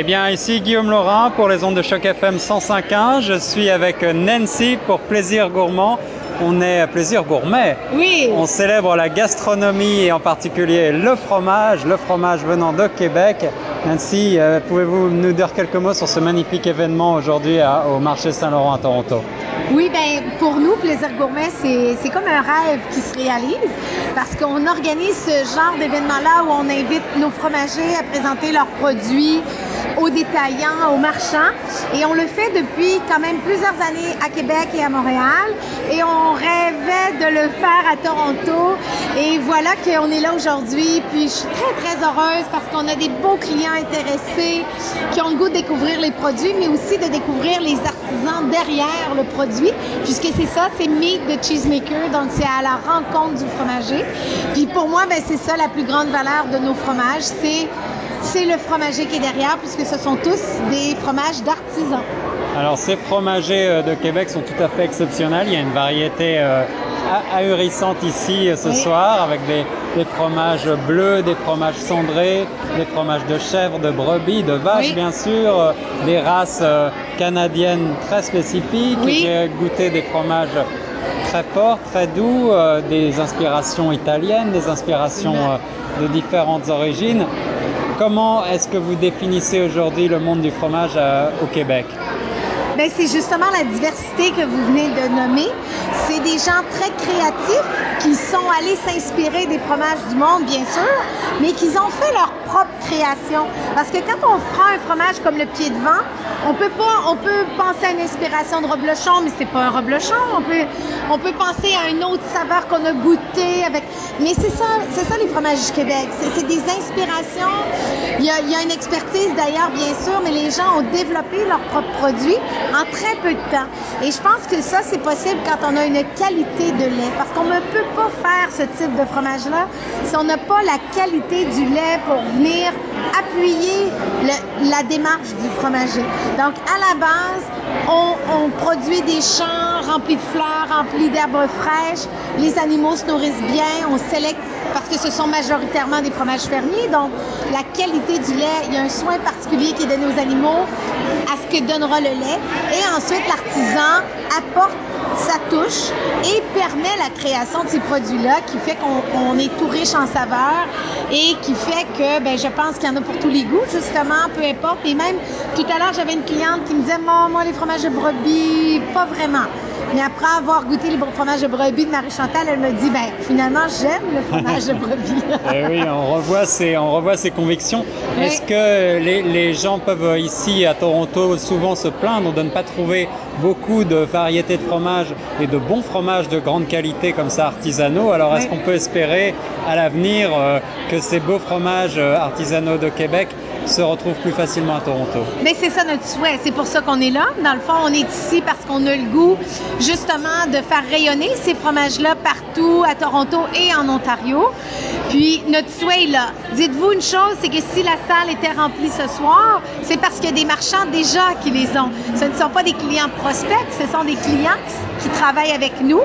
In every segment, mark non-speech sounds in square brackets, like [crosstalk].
Eh bien, ici Guillaume Laurin pour les ondes de choc FM 105.1. Je suis avec Nancy pour Plaisir Gourmand. On est à Plaisir Gourmet. Oui. On célèbre la gastronomie et en particulier le fromage, le fromage venant de Québec. Nancy, euh, pouvez-vous nous dire quelques mots sur ce magnifique événement aujourd'hui au marché Saint-Laurent à Toronto? Oui, ben pour nous, Plaisir Gourmet, c'est comme un rêve qui se réalise parce qu'on organise ce genre d'événement-là où on invite nos fromagers à présenter leurs produits aux détaillants, aux marchands. Et on le fait depuis quand même plusieurs années à Québec et à Montréal. Et on rêvait de le faire à Toronto. Et voilà qu'on est là aujourd'hui. Puis je suis très, très heureuse parce qu'on a des beaux clients intéressés qui ont le goût de découvrir les produits, mais aussi de découvrir les artisans derrière le produit. Puisque c'est ça, c'est Meet the Cheesemaker. Donc c'est à la rencontre du fromager. Puis pour moi, ben, c'est ça la plus grande valeur de nos fromages. C'est c'est le fromager qui est derrière, puisque ce sont tous des fromages d'artisans. Alors ces fromagers euh, de Québec sont tout à fait exceptionnels. Il y a une variété euh, ahurissante ici euh, ce soir avec des, fromages bleus, des fromages cendrés, des fromages de chèvre, de brebis, de vache bien sûr, des races canadiennes très spécifiques. J'ai goûté des fromages très forts, très doux, des inspirations italiennes, des inspirations de différentes origines. Comment est-ce que vous définissez aujourd'hui le monde du fromage euh, au Québec? Ben, c'est justement la diversité que vous venez de nommer. C'est des gens très créatifs qui sont allés s'inspirer des fromages du monde, bien sûr, mais qui ont fait leur propre création. Parce que quand on prend un fromage comme le pied de vent, on peut pas, on peut penser à une inspiration de reblochon, mais c'est pas un reblochon. On peut, on peut penser à une autre saveur qu'on a goûté avec. Mais c'est ça, c'est ça les fromages du Québec. C'est des inspirations. Il y, a, il y a une expertise d'ailleurs, bien sûr, mais les gens ont développé leurs propres produits en très peu de temps. Et je pense que ça, c'est possible quand on a une qualité de lait. Parce qu'on ne peut pas faire ce type de fromage-là si on n'a pas la qualité du lait pour venir appuyer la démarche du fromager. Donc, à la base, on, on produit des champs remplis de fleurs, remplis d'herbes fraîches. Les animaux se nourrissent bien. On sélecte parce que ce sont majoritairement des fromages fermiers. Donc, la qualité du lait, il y a un soin particulier qui est donné aux animaux à ce que donnera le lait. Et ensuite, l'artisan apporte sa touche et permet la création de ces produits-là qui fait qu'on est tout riche en saveurs et qui fait que ben, je pense qu'il y en a pour tous les goûts, justement, peu importe. Et même, tout à l'heure, j'avais une cliente qui me disait, moi, moi, les fromages de brebis, pas vraiment. Mais après avoir goûté les fromages de brebis de Marie-Chantal, elle me dit, ben, finalement, j'aime le fromage de brebis. [laughs] Eh oui, on revoit ses, on revoit ses convictions. Est-ce que les, les, gens peuvent ici à Toronto souvent se plaindre? De ne pas trouver beaucoup de variétés de fromages et de bons fromages de grande qualité comme ça artisanaux Alors est-ce qu'on peut espérer à l'avenir euh, que ces beaux fromages euh, artisanaux de Québec se retrouvent plus facilement à Toronto? Mais c'est ça notre souhait. C'est pour ça qu'on est là. Dans le fond, on est ici parce qu'on a le goût justement de faire rayonner ces fromages-là partout à Toronto et en Ontario. Puis notre souhait est là. Dites-vous une chose, c'est que si la salle était remplie ce soir, c'est parce qu'il y a des marchands déjà qui les ont. Ce ne sont pas des clients prospects, ce sont des clients qui travaillent avec nous.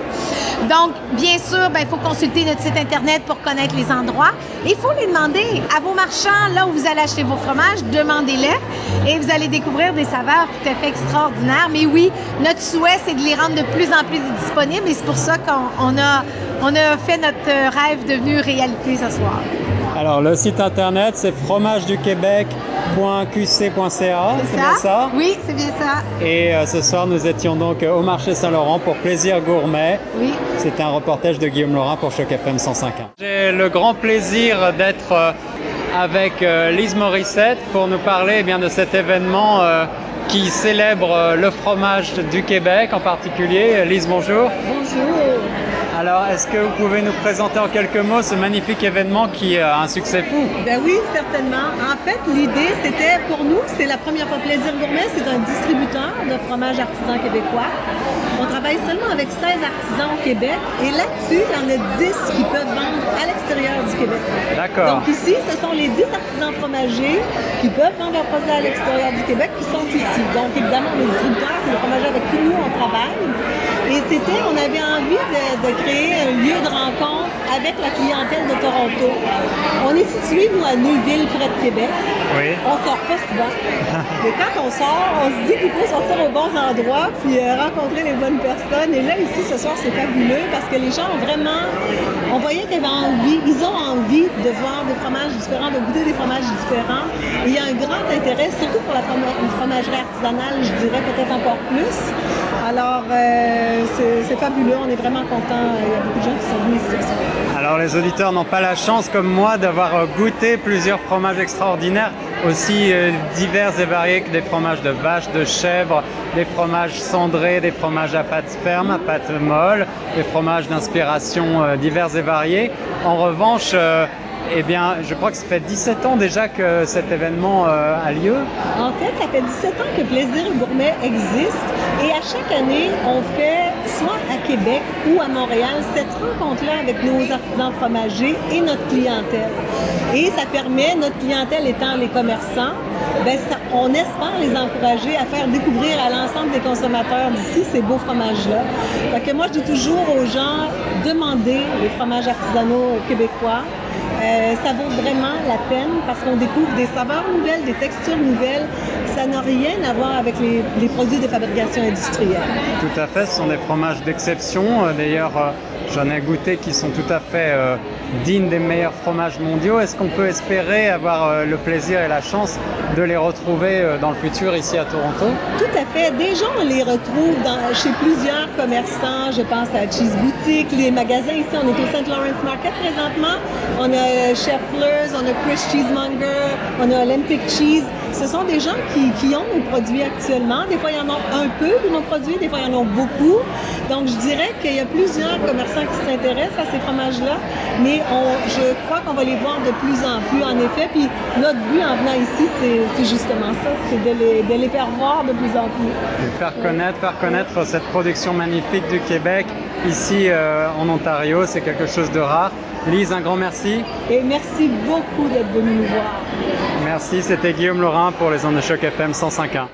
Donc, bien sûr, ben, il faut consulter notre site Internet pour connaître les endroits. Il faut les demander à vos marchands, là où vous allez acheter vos fromages, demandez-les et vous allez découvrir des saveurs tout à fait extraordinaires. Mais oui, notre souhait, c'est de les rendre de plus en plus disponibles et c'est pour ça qu'on a, on a fait notre rêve devenu réalité ce soir. Alors, le site internet, c'est fromageduquebec.qc.ca. C'est bien ça? Oui, c'est bien ça. Et euh, ce soir, nous étions donc au marché Saint-Laurent pour Plaisir Gourmet. Oui. C'était un reportage de Guillaume Laurin pour Choc FM 105.1. J'ai le grand plaisir d'être euh, avec euh, Lise Morissette pour nous parler eh bien, de cet événement qui célèbre le fromage du Québec en particulier. Lise, bonjour. Bonjour. Alors, est-ce que vous pouvez nous présenter en quelques mots ce magnifique événement qui a un succès fou? Ben oui, certainement. En fait, l'idée, c'était pour nous, c'est la première fois Plaisir Gourmet, c'est un distributeur de fromage artisan québécois. On travaille seulement avec 16 artisans au Québec et là-dessus, il y en a 10 qui peuvent vendre à l'extérieur du Québec. D'accord. Donc ici, ce sont les 10 artisans fromagers qui peuvent vendre leurs produits à l'extérieur du Québec qui sont ici. Donc évidemment, les distributeurs, c'est le fromager avec qui nous on travaille. Et c'était, on avait envie de, de créer un lieu de rencontre avec la clientèle de Toronto. On est situé, nous, à Neuville, près de Québec. Oui. On sort pas souvent. [laughs] Mais quand on sort, on se dit qu'il faut sortir aux bons endroits puis euh, rencontrer les bonnes personnes. Et là, ici, ce soir, c'est fabuleux parce que les gens ont vraiment... On voyait qu'ils avaient envie, ils ont envie de voir des fromages différents, de goûter des fromages différents. Et il y a un grand intérêt, surtout pour la fromagerie artisanale, je dirais peut-être encore plus. Alors, euh, c'est fabuleux, on est vraiment contents. Il y a beaucoup de gens qui sont venus ici. Alors, les auditeurs n'ont pas la chance, comme moi, d'avoir euh, goûté plusieurs fromages extraordinaires, aussi euh, divers et variés que des fromages de vache, de chèvre, des fromages cendrés, des fromages à pâte ferme, à pâte molle, des fromages d'inspiration euh, divers et variés. En revanche, eh bien, je crois que ça fait 17 ans déjà que cet événement a lieu. En fait, ça fait 17 ans que Plaisir Gourmet existe et à chaque année, on fait soit Québec ou à Montréal cette rencontre-là avec nos artisans fromagers et notre clientèle. Et ça permet, notre clientèle étant les commerçants, ben on espère les encourager à faire découvrir à l'ensemble des consommateurs d'ici ces beaux fromages-là. Fait que moi, je dis toujours aux gens, demandez les fromages artisanaux québécois. Euh, ça vaut vraiment la peine parce qu'on découvre des saveurs nouvelles, des textures nouvelles. Ça n'a rien à voir avec les, produits de fabrication industrielle. Tout à fait, ce sont des fromages d'exception. Euh, d'ailleurs, euh, j'en ai goûté qui sont tout à fait dignes des meilleurs fromages mondiaux. Qu'on peut espérer avoir le plaisir et la chance de les retrouver dans le futur ici à Toronto? Tout à fait. Déjà, on les retrouve chez plusieurs commerçants. Je pense à Cheese Boutique, les magasins ici. On est au St. Lawrence Market présentement. On a Chef Fleurs, on a Chris Cheesemonger, on a Olympic Cheese. Ce sont des gens qui, qui, ont nos produits actuellement. Des fois, il y en a un peu de nos produits, des fois, il y en a beaucoup. Donc, je dirais qu'il y a plusieurs commerçants qui s'intéressent à ces fromages-là, mais on, je crois qu'on va les voir de plus en plus, en effet. Puis, notre but en venant ici, c'est justement ça, c'est de les, de les faire voir de plus en plus. Faire connaître, faire connaître cette production magnifique du Québec ici euh, en Ontario. C'est quelque chose de rare. Lise, un grand merci. Et merci beaucoup d'être venu nous voir. Merci, c'était Guillaume Laurin pour les ondes de choc FM 105.1.